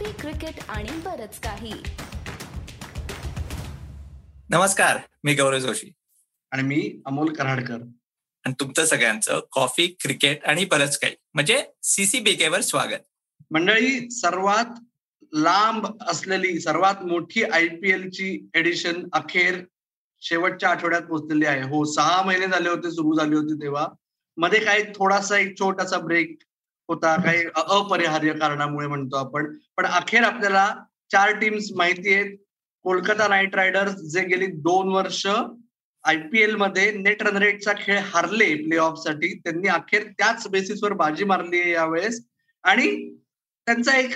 Coffee cricket आणि बरच काही. नमस्कार मी गौरव जोशी. आणि मी अमोल कराडकर. आणि तुमचं सगळ्यांचं कॉफी क्रिकेट आणि बरंच काही. म्हणजे सीसीबीकेवर स्वागत. मंडळी सर्वात लांब असलेली सर्वात मोठी आय पी एलची एडिशन अखेर शेवटच्या आठवड्यात पोहोचलेली आहे. हो सहा महिने झाले होते सुरू झाली होती तेव्हा. मध्ये काही थोडासा एक छोटासा ब्रेक होता काही अपरिहार्य कारणामुळे म्हणतो आपण. पण अखेर आपल्याला चार टीम्स माहिती आहेत. कोलकाता नाईट रायडर्स जे गेली दोन वर्ष आयपीएलमध्ये नेट रन रेटचा खेळ हारले प्ले ऑफसाठी त्यांनी अखेर त्याच बेसिसवर बाजी मारली आहे यावेळेस. आणि त्यांचा एक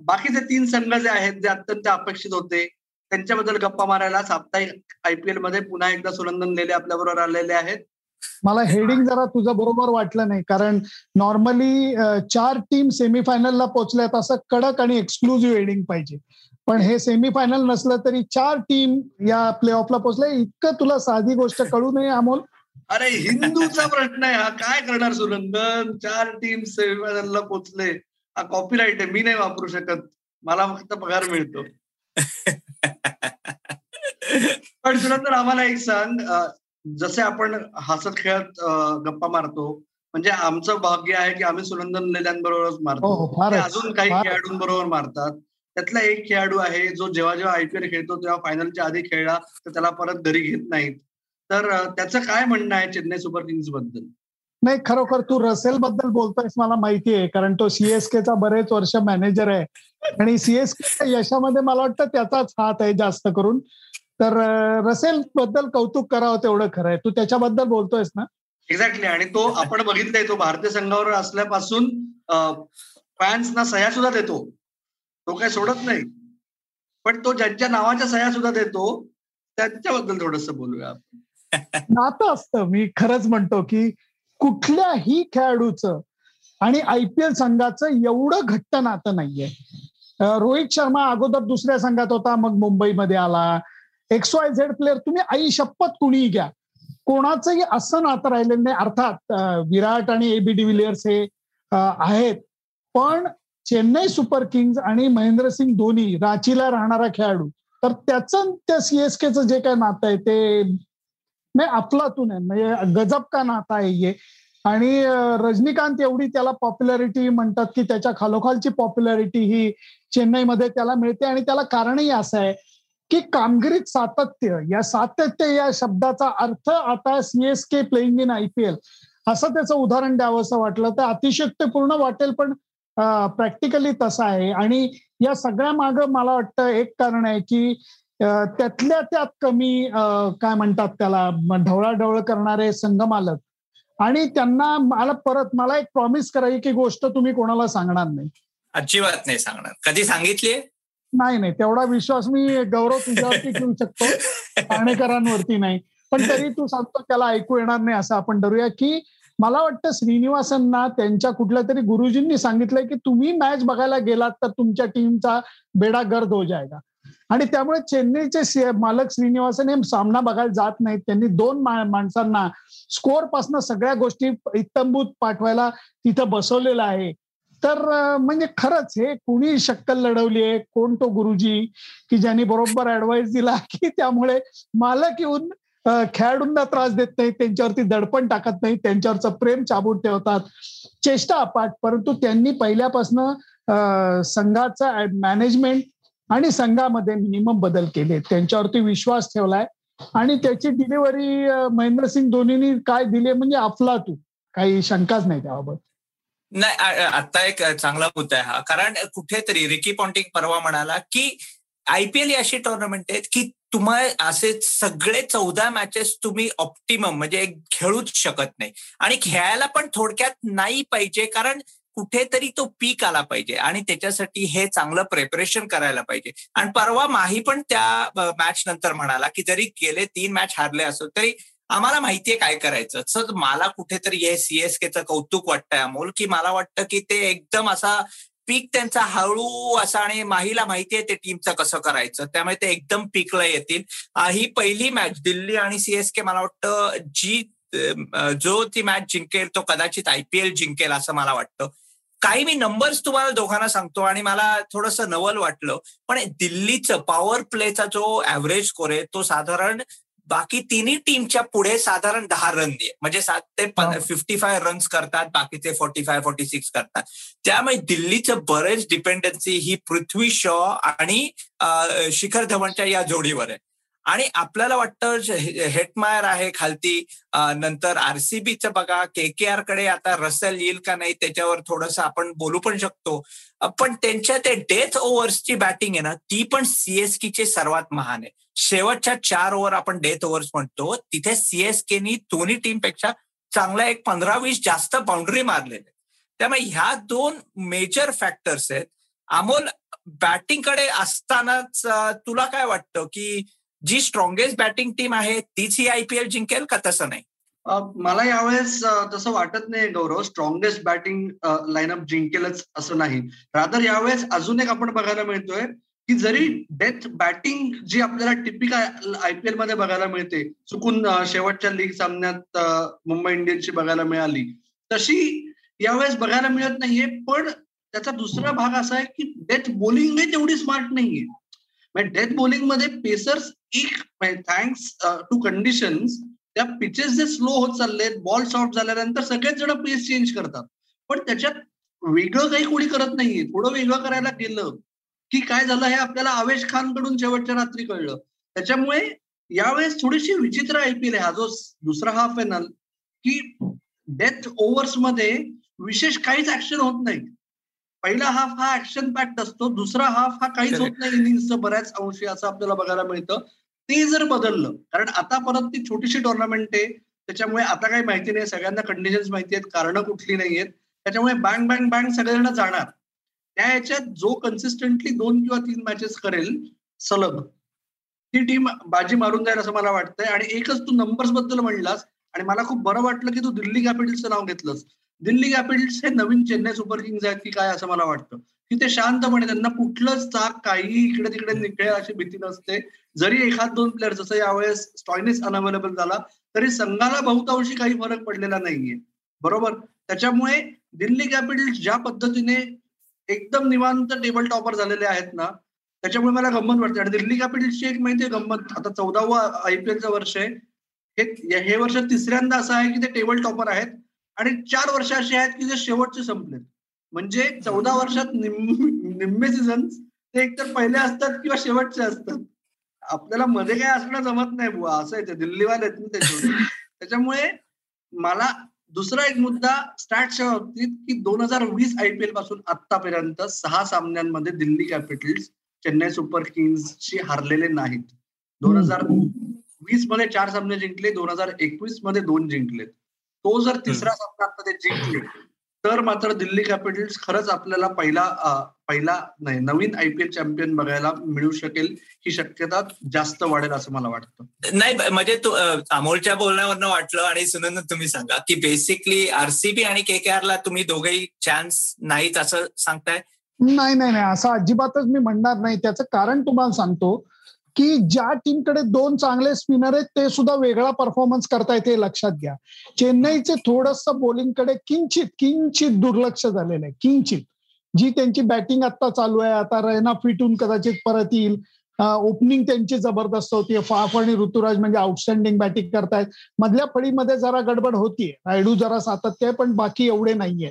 बाकीचे तीन संघ जे आहेत जे अत्यंत अपेक्षित होते त्यांच्याबद्दल गप्पा मारायला साप्ताहिक आयपीएलमध्ये पुन्हा एकदा सुनंदन लेले आपल्याबरोबर आलेले आहेत. मला हेडिंग जरा तुझं बरोबर वाटलं नाही. कारण नॉर्मली चार टीम सेमीफायनलला पोहोचल्यात असं कडक आणि एक्सक्लुझिव्ह हेडिंग पाहिजे. पण हे सेमीफायनल नसलं तरी चार टीम या प्ले ऑफला पोहोचले. इतकं तुला साधी गोष्ट कळू नये अमोल. अरे हिंदूचा प्रश्न आहे हा. काय करणार सुनंदन? चार टीम सेमीफायनलला पोहोचले. हा कॉपीराईट आहे. मी नाही वापरू शकत. मला फक्त पगार मिळतो. पण सुनंदन आम्हाला एक सांग. जसे आपण हसत खेळत गप्पा मारतो म्हणजे आमचं भाग्य आहे की आम्ही सुनंदन लेल्यांबरोबरच मारतो. हो, अजून काही खेळाडूंबरोबर मारतात. त्यातला एक खेळाडू आहे जो जेव्हा जेव्हा आयपीएल खेळतो तेव्हा फायनलच्या आधी खेळला तर त्याला परत घरी घेत नाहीत. तर त्याचं काय म्हणणं आहे चेन्नई सुपर किंग्सबद्दल नाही खरोखर तू रसेल बद्दल बोलतोयस मला माहिती आहे कारण तो सीएसकेचा बरेच वर्ष मॅनेजर आहे. आणि सीएसकेच्या यशामध्ये मला वाटतं त्याचाच हात आहे जास्त करून. तर रसेल बद्दल कौतुक करावं तेवढं खरं आहे तू त्याच्याबद्दल बोलतोयस ना? एक्झॅक्टली आणि तो आपण बघितलंय तो भारतीय संघावर असल्यापासून फॅन्सना सह्या सुद्धा देतो. तो काय सोडत नाही. पण तो ज्यांच्या नावाच्या सह्या सुद्धा देतो त्यांच्याबद्दल थोडस बोलूया आपण. नातं असतं. मी खरंच म्हणतो की कुठल्याही खेळाडूचं आणि आयपीएल संघाचं एवढं घट्ट नातं नाहीये. रोहित शर्मा अगोदर दुसऱ्या संघात होता मग मुंबईमध्ये आला. एक्स वाय झेड प्लेअर तुम्ही आई शपथ कुणीही घ्या. कोणाचंही असं नातं राहिलेलं नाही. अर्थात विराट आणि एबी डिव्हिलियर्स हे आहेत. पण चेन्नई सुपर किंग्ज आणि महेंद्रसिंग धोनी रांचीला राहणारा खेळाडू. तर त्याचं त्या सीएसकेचं जे काय नातं आहे ते नाही अफलातून आहे. म्हणजे गजब का नातं आहे हे? आणि रजनीकांत एवढी त्याला पॉप्युलॅरिटी म्हणतात की त्याच्या खालोखालची पॉप्युलॅरिटी ही चेन्नईमध्ये त्याला मिळते. आणि त्याला कारणही असं आहे की कामगिरीत सातत्य या सातत्य या शब्दाचा अर्थ आता सीएसके प्लेईंग इन आयपीएल असं त्याचं उदाहरण द्यावं असं वाटलं. तर अतिशयक्तपूर्ण वाटेल पण प्रॅक्टिकली तसं आहे. आणि या सगळ्या माग मला वाटतं एक कारण आहे की त्यातल्या त्यात कमी काय म्हणतात त्याला ढवळाढवळ करणारे संघमालक आणि त्यांना मला परत मला एक प्रॉमिस करायची की गोष्ट तुम्ही कोणाला सांगणार नाही. अजिबात नाही सांगणार. कधी सांगितली नाही नाही. तेवढा विश्वास मी गौरव तुझ्यावरती ठेवू शकतो. ठाणेकरांवरती नाही. पण तरी तू सांगतो त्याला ऐकू येणार नाही असं आपण धरूया की मला वाटतं श्रीनिवासांना त्यांच्या कुठल्या तरी गुरुजींनी सांगितलंय की तुम्ही मॅच बघायला गेलात तर तुमच्या टीमचा बेडा गर्द हो जायगा. आणि त्यामुळे चेन्नईचे मालक श्रीनिवासन हे सामना बघायला जात नाहीत. त्यांनी दोन माणसांना स्कोअरपासून सगळ्या गोष्टी इत्तंभूत पाठवायला तिथं बसवलेलं आहे. तर म्हणजे खरंच हे कुणी शक्कल लढवली आहे कोण तो गुरुजी की ज्यांनी बरोबर ऍडवाइस दिला की त्यामुळे मालक येऊन खेळाडूंना त्रास देत नाही त्यांच्यावरती दडपण टाकत नाही त्यांच्यावरचं प्रेम चाबून ठेवतात. चेष्टा अपाट परंतु त्यांनी पहिल्यापासून संघाचा मॅनेजमेंट आणि संघामध्ये मिनिमम बदल केले. त्यांच्यावरती विश्वास ठेवलाय आणि त्याची डिलिव्हरी महेंद्रसिंग धोनीनी काय दिली म्हणजे अफलातू काही शंकाच नाही त्याबाबत. नाही आता एक चांगला मुद्दा आहे हा. कारण कुठेतरी रिकी पॉन्टिंग परवा म्हणाला की आयपीएल अशी टुर्नामेंट आहेत की तुम्हाला असे सगळे चौदा मॅचेस तुम्ही ऑप्टिमम म्हणजे खेळूच शकत नाही. आणि खेळायला पण थोडक्यात नाही पाहिजे कारण कुठेतरी तो पीक आला पाहिजे आणि त्याच्यासाठी हे चांगलं प्रिपरेशन करायला पाहिजे. आणि परवा माही पण त्या मॅच नंतर म्हणाला की जरी गेले तीन मॅच हारले असो तरी आम्हाला माहितीये काय करायचं. सर मला कुठेतरी हे सीएसकेचं कौतुक वाटतंय अमोल की मला वाटतं की ते एकदम असा पीक त्यांचा हळू असा आणि माहीला माहिती आहे ते टीमचं कसं करायचं. त्यामुळे ते एकदम पीकला येतील. ही पहिली मॅच दिल्ली आणि सीएसके मला वाटतं जी जो ती मॅच जिंकेल तो कदाचित आयपीएल जिंकेल असं मला वाटतं. काही मी नंबर्स तुम्हाला दोघांना सांगतो आणि मला थोडस नवल वाटलं. पण दिल्लीचं पॉवर प्लेचा जो ऍव्हरेज स्कोर आहे तो साधारण बाकी तिन्ही टीमच्या पुढे साधारण दहा रन दे. म्हणजे सात ते फिफ्टी फाय रन्स करतात बाकीचे फोर्टी फाय फोर्टी सिक्स करतात. त्यामुळे दिल्लीचं बरेच डिपेंडन्सी ही पृथ्वी शॉ आणि शिखर धवनच्या या जोडीवर आहे. आणि आपल्याला वाटतं हेटमायर आहे खालती. नंतर आरसीबीचं बघा के के आरकडे आता रसेल येईल का नाही त्याच्यावर थोडस आपण बोलू पण शकतो. पण त्यांच्या ते डेथ ओव्हर्सची बॅटिंग आहे ना ती पण सीएसकेचे सर्वात महान आहे. शेवटच्या चार ओव्हर आपण डेथ ओव्हर्स म्हणतो तिथे सीएसकेनी दोन्ही टीमपेक्षा चांगला एक पंधरा वीस जास्त बाउंड्री मारलेले त्यामुळे ह्या दोन मेजर फॅक्टर्स आहेत. अमोल बॅटिंगकडे असतानाच तुला काय वाटतं की जी स्ट्रॉंगेस्ट बॅटिंग टीम आहे तीच ही आयपीएल जिंकेल का तसं नाही? मला यावेळेस तसं वाटत नाही गौरव. स्ट्रॉंगेस्ट बॅटिंग लाईनअप जिंकेलच असं नाही. रादर यावेळेस अजून एक आपण बघायला मिळतोय की जरी डेथ बॅटिंग जी आपल्याला टिपिकल आयपीएलमध्ये बघायला मिळते चुकून शेवटच्या लीग सामन्यात मुंबई इंडियन्सची बघायला मिळाली तशी यावेळेस बघायला मिळत नाहीये. पण त्याचा दुसरा भाग असा आहे की डेथ बॉलिंग तेवढी स्मार्ट नाहीये. म्हणजे डेथ बॉलिंगमध्ये पेसर्स एक थँक्स टू कंडिशन्स त्या पिचेस जे स्लो होत चालले बॉल शॉर्ट झाल्यानंतर सगळेच जण पेस चेंज करतात. पण त्याच्यात वेगळं काही कोणी करत नाहीये. थोडं वेगळं करायला गेलं की काय झालं हे आपल्याला आवेश खानकडून शेवटच्या रात्री कळलं. त्याच्यामुळे यावेळेस थोडीशी विचित्र आयपीएल आहे. हा जो दुसरा हाफ आहे ना की डेथ ओव्हर्समध्ये विशेष काहीच ऍक्शन होत नाही पहिला हाफ हा ऍक्शन पॅक्ट असतो दुसरा हाफ हा काहीच होत नाही इनिंग्सचं बऱ्याच अंशी असं आपल्याला बघायला मिळतं. ते जर बदललं कारण आता परत ती छोटीशी टुर्नामेंट आहे त्याच्यामुळे आता काही माहिती नाही सगळ्यांना कंडिशन्स माहिती आहेत कारण कुठली नाही आहेत त्याच्यामुळे बँग बँग बँग सगळेजण जाणार. त्या ह्याच्यात जो कन्सिस्टंटली दोन किंवा तीन मॅचेस करेल सलग ती टीम बाजी मारून जाईल असं मला वाटतंय. आणि एकच तू नंबर्सबद्दल म्हणलास आणि मला खूप बरं वाटलं की तू दिल्ली कॅपिटल्सचं नाव घेतलंस. दिल्ली कॅपिटल्स हे नवीन चेन्नई सुपर किंग्स आहेत की काय असं मला वाटतं. की ते शांतपणे त्यांना कुठलंच चाक काही इकडे तिकडे निघेल अशी भीती नसते. जरी एखाद दोन प्लेअर जसं यावेळेस स्टॉयनिस अनअवेलेबल झाला तरी संघाला बहुतांशी काही फरक पडलेला नाहीये. बरोबर? त्याच्यामुळे दिल्ली कॅपिटल्स ज्या पद्धतीने एकदम निवांत टेबल टॉपर झालेले आहेत ना त्याच्यामुळे मला गंमत वाटते. आणि दिल्ली कॅपिटल्सची एक माहिती आहे गंमत आता चौदावं आयपीएलचं वर्ष आहे. हे हे वर्ष तिसऱ्यांदा असं आहे की ते टेबल टॉपर आहेत. आणि चार वर्ष असे आहेत की जे शेवटचे संपलेत. म्हणजे चौदा वर्षात निम्मे सीझन ते एकतर पहिले असतात किंवा शेवटचे असतात. आपल्याला मध्ये काय असणं जमत नाही बुवा असं येतं दिल्लीवाले त्याच्यामुळे मला दुसरा एक मुद्दा स्टार्टच्या बाबतीत की दोन हजार वीस आयपीएलपासून आतापर्यंत सहा सामन्यांमध्ये दिल्ली कॅपिटल्स चेन्नई सुपर किंग्सशी हारलेले नाहीत. दोन हजार वीसमध्ये चार सामने जिंकले दोन हजार एकवीसमध्ये दोन जिंकलेत. तो जर तिसरा सामना ते जिंकले तर मात्र दिल्ली कॅपिटल्स खरंच आपल्याला पहिला पहिला नाही नवीन आयपीएल चॅम्पियन बघायला मिळू शकेल ही शक्यता जास्त वाढेल असं मला वाटतं. नाही म्हणजे तू अमोलच्या बोलण्यावरनं वाटलं आणि सुनंद तुम्ही सांगा की बेसिकली आरसीबी आणि के के ला तुम्ही दोघेही चान्स नाहीत असं सांगताय? नाही नाही नाही असं अजिबातच मी म्हणणार नाही. त्याचं कारण तुम्हाला सांगतो की ज्या टीमकडे दोन चांगले स्पिनर आहेत ते सुद्धा वेगळा परफॉर्मन्स करतायत हे लक्षात घ्या. चेन्नईचे थोडस बॉलिंगकडे किंचित किंचित दुर्लक्ष झालेलं आहे. किंचित. जी त्यांची बॅटिंग आता चालू आहे आता रैना फिटून कदाचित परत येईल. ओपनिंग त्यांची जबरदस्त होती. फाफ आणि ऋतुराज म्हणजे आउटस्टँडिंग बॅटिंग करतायत. मधल्या फळीमध्ये जरा गडबड होतीये. रायडू जरा सातत्य आहे पण बाकी एवढे नाहीये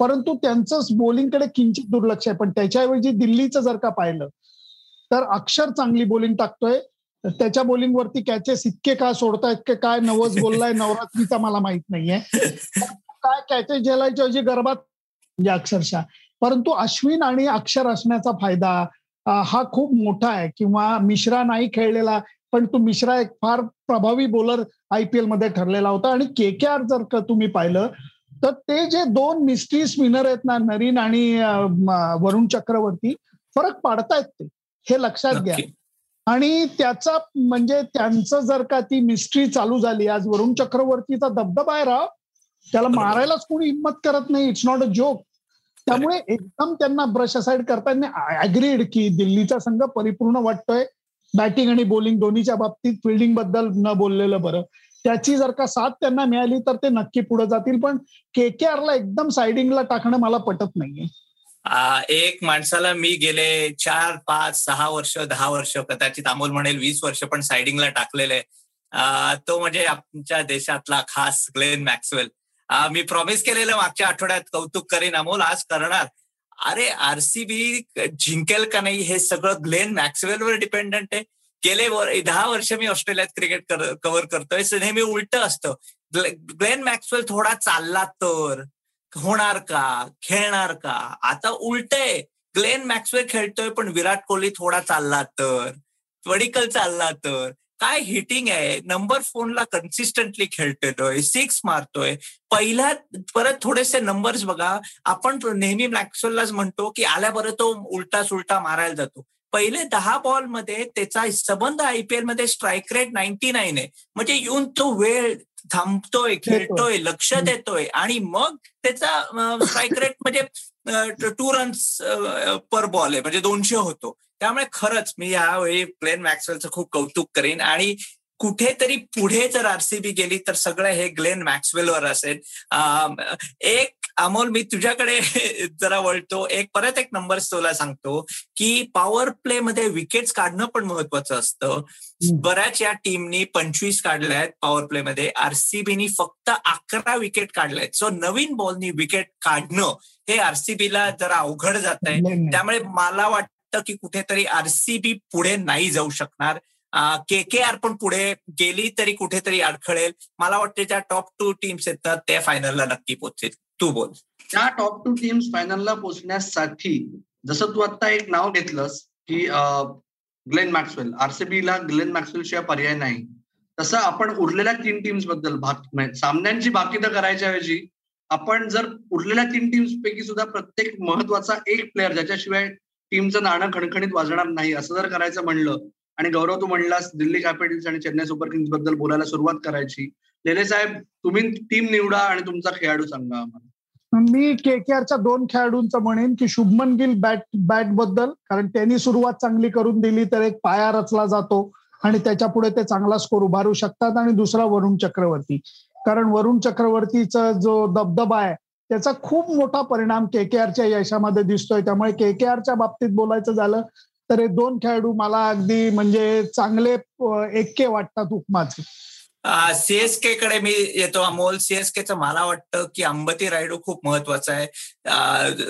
परंतु त्यांचं बॉलिंगकडे किंचित दुर्लक्ष आहे. पण त्याच्याऐवजी दिल्लीचं जर का पाहिलं तर अक्षर चांगली बॉलिंग टाकतोय. त्याच्या बॉलिंगवरती कॅचेस इतके का सोडतायत काय नवस बोललाय नवरात्रीचा मला माहीत नाहीये. काय कॅचेस झेलायच्या ऐवजी गर्भात म्हणजे अक्षरशः. परंतु अश्विन आणि अक्षर असण्याचा फायदा हा खूप मोठा आहे. किंवा मिश्रा नाही खेळलेला पण तो मिश्रा एक फार प्रभावी बॉलर आयपीएलमध्ये ठरलेला होता. आणि के के आर जर का तुम्ही पाहिलं तर ते जे दोन मिस्ट्री स्पिनर आहेत ना नरीन आणि वरुण चक्रवर्ती फरक पाडतायत ते. हे लक्षात घ्या. आणि त्याचा म्हणजे त्यांचं जर का ती मिस्ट्री चालू झाली आज वरुण चक्रवर्तीचा धबधबा आहे राव त्याला मारायलाच कोणी हिंमत करत नाही इट्स नॉट अ जोक त्यामुळे एकदम त्यांना ब्रश असाइड करताना अग्रीड की दिल्लीचा संघ परिपूर्ण वाटतोय. बॅटिंग आणि बॉलिंग दोन्हीच्या बाबतीत फिल्डिंगबद्दल न बोललेलं बरं. त्याची जर का साथ त्यांना मिळाली तर ते नक्की पुढे जातील. पण के के आरला एकदम सायडिंगला टाकणं मला पटत नाहीये. एक माणसाला मी गेले चार पाच सहा वर्ष दहा वर्ष कदाचित अमोल म्हणेल वीस वर्ष पण सायडिंगला टाकलेले तो म्हणजे आमच्या देशातला खास ग्लेन मॅक्सवेल. मी प्रॉमिस केलेलं मागच्या आठवड्यात कौतुक करीन अमोल आज करणार. अरे आरसीबी जिंकेल का नाही हे सगळं ग्लेन मॅक्सवेलवर डिपेंडंट आहे. गेले दहा वर्ष मी ऑस्ट्रेलियात क्रिकेट कव्हर करतोय. नेहमी उलट असतं. ग्लेन मॅक्सवेल थोडा चालला तर. होणार का? खेळणार का? आता उलट आहे. ग्लेन मॅक्सवेल खेळतोय पण विराट कोहली थोडा चालला तर? वडिकल चालला तर? काय हिटिंग आहे? नंबर फोनला कन्सिस्टंटली खेळतोय. सिक्स मारतोय. पहिल्या परत थोडेसे नंबर्स बघा. आपण नेहमी मॅक्सवेललाच म्हणतो की आल्या तो उलटा सुलटा मारायला जातो. पहिले दहा बॉलमध्ये त्याचा संबंध आयपीएलमध्ये स्ट्राईक रेट नाईन्टी नाईन आहे. म्हणजे येऊन तो वेळ थांबतोय खेळतोय लक्ष देतोय आणि मग त्याचा स्ट्राईक रेट म्हणजे टू रन्स पर बॉल आहे. म्हणजे दोनशे होतो. त्यामुळे खरंच मी यावेळी प्लेन मॅक्सवेलचं खूप कौतुक करीन आणि कुठेतरी पुढे जर आरसीबी गेली तर सगळं हे ग्लेन मॅक्सवेलवर असेल. एक अमोल मी तुझ्याकडे जरा वळतो. एक परत एक नंबर तुला सांगतो की पॉवर प्ले मध्ये विकेट्स काढणं पण महत्वाचं असतं. बऱ्याच या टीमनी पंचवीस काढल्या आहेत पॉवर प्ले मध्ये आरसीबीनी फक्त अकरा विकेट काढल्या आहेत सो नवीन बॉलनी विकेट काढणं हे आरसीबीला जरा अवघड जात आहे त्यामुळे मला वाटतं की कुठेतरी आरसीबी पुढे नाही जाऊ शकणार. के के आर पण पुढे गेली तरी कुठेतरी अडखळेल. मला वाटते ज्या टॉप टू टीम्स येतात त्या फायनलला नक्की पोहोचतील तू बोल. त्या टॉप टू टीम्स फायनलला पोहोचण्यासाठी जसं तू आता एक नाव घेतलंस की ग्लेन मॅक्सवेल आरसीबीला ग्लेन मॅक्सवेल शिवाय पर्याय नाही. तसं आपण उरलेल्या तीन टीम्सबद्दल सामन्यांची बाकी तर करायच्या ऐवजी आपण जर उरलेल्या तीन टीम्स पैकी सुद्धा प्रत्येक महत्त्वाचा एक प्लेअर ज्याच्याशिवाय टीमचं नाणं खणखणीत वाजणार नाही असं जर करायचं म्हणलं आणि गौरव तू म्हणलास दिल्ली कॅपिटल्स आणि चेन्नई सुपर किंग्सबद्दल बोलायला सुरुवात करायची. लेले साहेब तुम्ही टीम निवडा आणि तुमचा खेळाडू सांगा आम्हाला. मी के के आरच्या दोन खेळाडूंचं म्हणेन की शुभमन गिल बॅट बॅटबद्दल कारण त्यांनी सुरुवात चांगली करून दिली तर एक पाया रचला जातो आणि त्याच्या पुढे ते चांगला स्कोर उभारू शकतात आणि दुसरा वरुण चक्रवर्ती. कारण वरुण चक्रवर्तीचा जो दबदबा आहे त्याचा खूप मोठा परिणाम के के आरच्या यशामध्ये दिसतोय. त्यामुळे के के आरच्या बाबतीत बोलायचं झालं तर हे दोन खेळाडू मला अगदी म्हणजे चांगले एक्के वाटतात उपमाचे. सीएसके कडे मी येतो अमोल. सीएसकेचं मला वाटतं की अंबती रायडू खूप महत्त्वाचा आहे.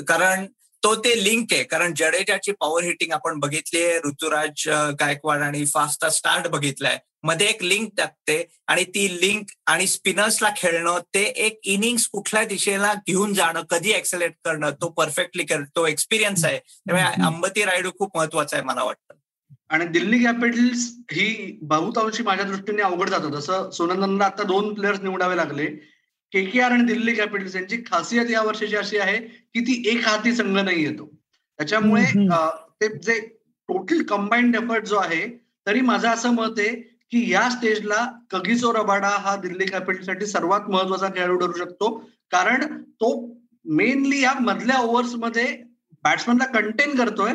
कारण तो ते लिंक आहे. कारण जडेजाची पॉवर हिटिंग आपण बघितली आहे ऋतुराज गायकवाड आणि फास्टा स्टार्ट बघितलाय. मध्ये एक लिंक टाकते आणि ती लिंक आणि स्पिनर्सला खेळणं ते एक इनिंग्स कुठल्या दिशेला घेऊन जाणं कधी एक्सेलेट करणं तो परफेक्टली तो एक्सपिरियन्स आहे. त्यामुळे अंबती रायडू खूप महत्त्वाचा आहे मला वाटतं. आणि दिल्ली कॅपिटल्स ही बहुतांशी माझ्या दृष्टीने अवघड जातं. जसं सोनंदनला आता दोन प्लेयर्स निवडावे लागले. के के आर आणि दिल्ली कॅपिटल्स यांची खासियत या वर्षाची अशी आहे की ती एक हाती संघ नाही येतो. त्याच्यामुळे ते जे टोटल कंबाईंड एफर्ट जो आहे तरी माझं असं मत आहे की या स्टेजला कगिसो रबाडा हा दिल्ली कॅपिटलसाठी सर्वात महत्त्वाचा खेळाडू ठरू शकतो. कारण तो मेनली या मधल्या ओव्हर्समध्ये बॅट्समॅनला कंटेन करतोय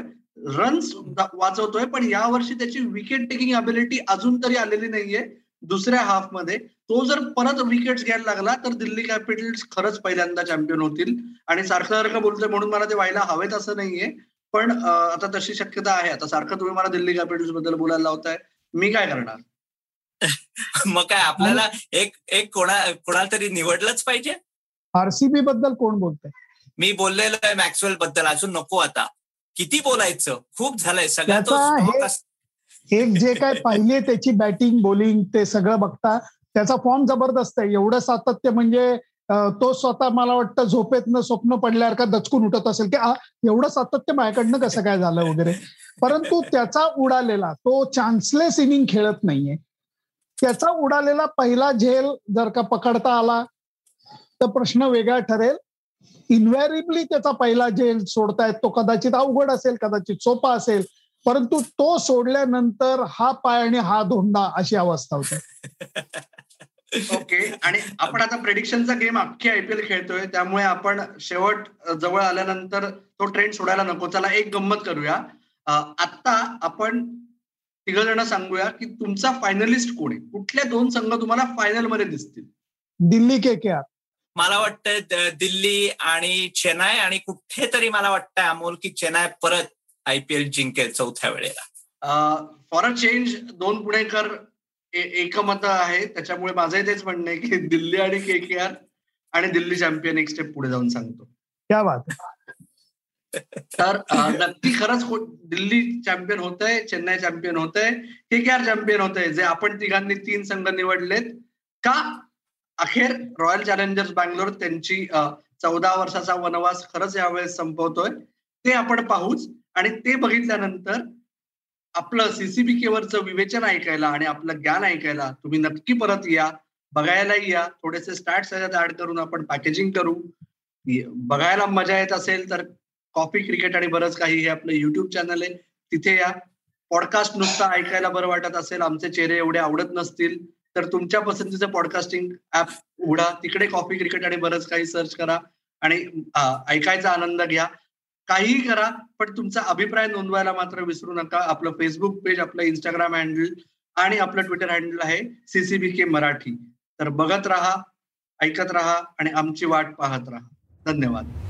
रन्स वाचवतोय पण यावर्षी त्याची विकेट टेकिंग अबिलिटी अजून तरी आलेली नाहीये. दुसऱ्या हाफमध्ये तो जर परत विकेट्स घ्यायला लागला तर दिल्ली कॅपिटल्स खरंच पहिल्यांदा चॅम्पियन होतील. आणि सारखं सारखं बोलतोय म्हणून मला ते व्हायला हवेत असं नाहीये. पण आता तशी शक्यता आहे. आता सारखं तुम्ही मला दिल्ली कॅपिटल्सबद्दल बोलायला लावताय. मी काय करणार? मग काय आपल्याला एक एक कोणा कोणाला तरी निवडलंच पाहिजे? आरसीबी बद्दल कोण बोलतंय? मी बोललेलो आहे मॅक्सवेल बद्दल. अजून नको आता. किती बोलायचं? खूप झालंय. सगळ्यात एक जे काय पाहिले त्याची बॅटिंग बॉलिंग ते सगळं बघता त्याचा फॉर्म जबरदस्त आहे. एवढं सातत्य म्हणजे तो स्वतः मला वाटतं झोपेतनं स्वप्न पडल्यासारखा दचकून उठत असेल की एवढं सातत्य माझ्याकडनं कसं काय झालं वगैरे? परंतु त्याचा उडालेला तो चान्सलेस इनिंग खेळत नाहीये. त्याचा उडालेला पहिला झेल जर का पकडता आला तर प्रश्न वेगळा ठरेल. इन्व्हॅरिबली त्याचा पहिला झेल सोडतायत तो कदाचित अवघड असेल कदाचित सोपा असेल. परंतु तो सोडल्यानंतर हा पाय आणि हा धोंडा अशी अवस्था होते. ओके आणि आपण आता प्रेडिक्शनचा गेम अख्खी आयपीएल खेळतोय त्यामुळे आपण शेवट जवळ आल्यानंतर तो ट्रेंड सोडायला नको. चला एक गंमत करूया. आता आपण तिघ जण सांगूया की तुमचा फायनलिस्ट कोण आहे? कुठल्या दोन संघ तुम्हाला फायनलमध्ये दिसतील? Delhi K K R. मला वाटतं दिल्ली आणि चेन्नई आणि कुठेतरी मला वाटतं अमोल की चेन्नई परत आयपीएल जिंकेल चौथ्या वेळेला. फॉर अ चेंज दोन पुणेकर एकमत आहे. त्याच्यामुळे माझंही तेच म्हणणं आहे की दिल्ली आणि के के आर आणि दिल्ली चॅम्पियन एक स्टेप पुढे जाऊन सांगतो. क्या बात. तर नक्की खरंच को- दिल्ली चॅम्पियन होत आहे चेन्नई चॅम्पियन होत आहे के के आर चॅम्पियन होत आहे जे आपण तिघांनी तीन संघ निवडलेत का अखेर रॉयल चॅलेंजर्स बँगलोर त्यांची चौदा वर्षाचा वनवास खरंच यावेळेस संपवतोय ते आपण पाहूच. आणि ते बघितल्यानंतर आपलं सीसीबी वरचं विवेचन ऐकायला आणि आपलं ज्ञान ऐकायला तुम्ही नक्की परत या बघायलाही या. थोडेसे स्टार्ट त्याच्यात ऍड करून आपण पॅकेजिंग करू. बघायला मजा येत असेल तर कॉफी क्रिकेट आणि बरंच काही हे आपलं युट्यूब चॅनल आहे. तिथे या. पॉडकास्ट नुसता ऐकायला बरं वाटत असेल आमचे चेहरे एवढे आवडत नसतील तर तुमच्या पसंतीचं पॉडकास्टिंग ऍप उघडा. तिकडे कॉफी क्रिकेट आणि बरंच काही सर्च करा आणि ऐकायचा आनंद घ्या. काहीही करा पण तुमचा अभिप्राय नोंदवायला मात्र विसरू नका. आपलं फेसबुक पेज आपलं इंस्टाग्राम हँडल आणि आपलं ट्विटर हँडल आहे सीसीबी के मराठी. तर बघत राहा ऐकत राहा आणि आमची वाट पाहत राहा. धन्यवाद.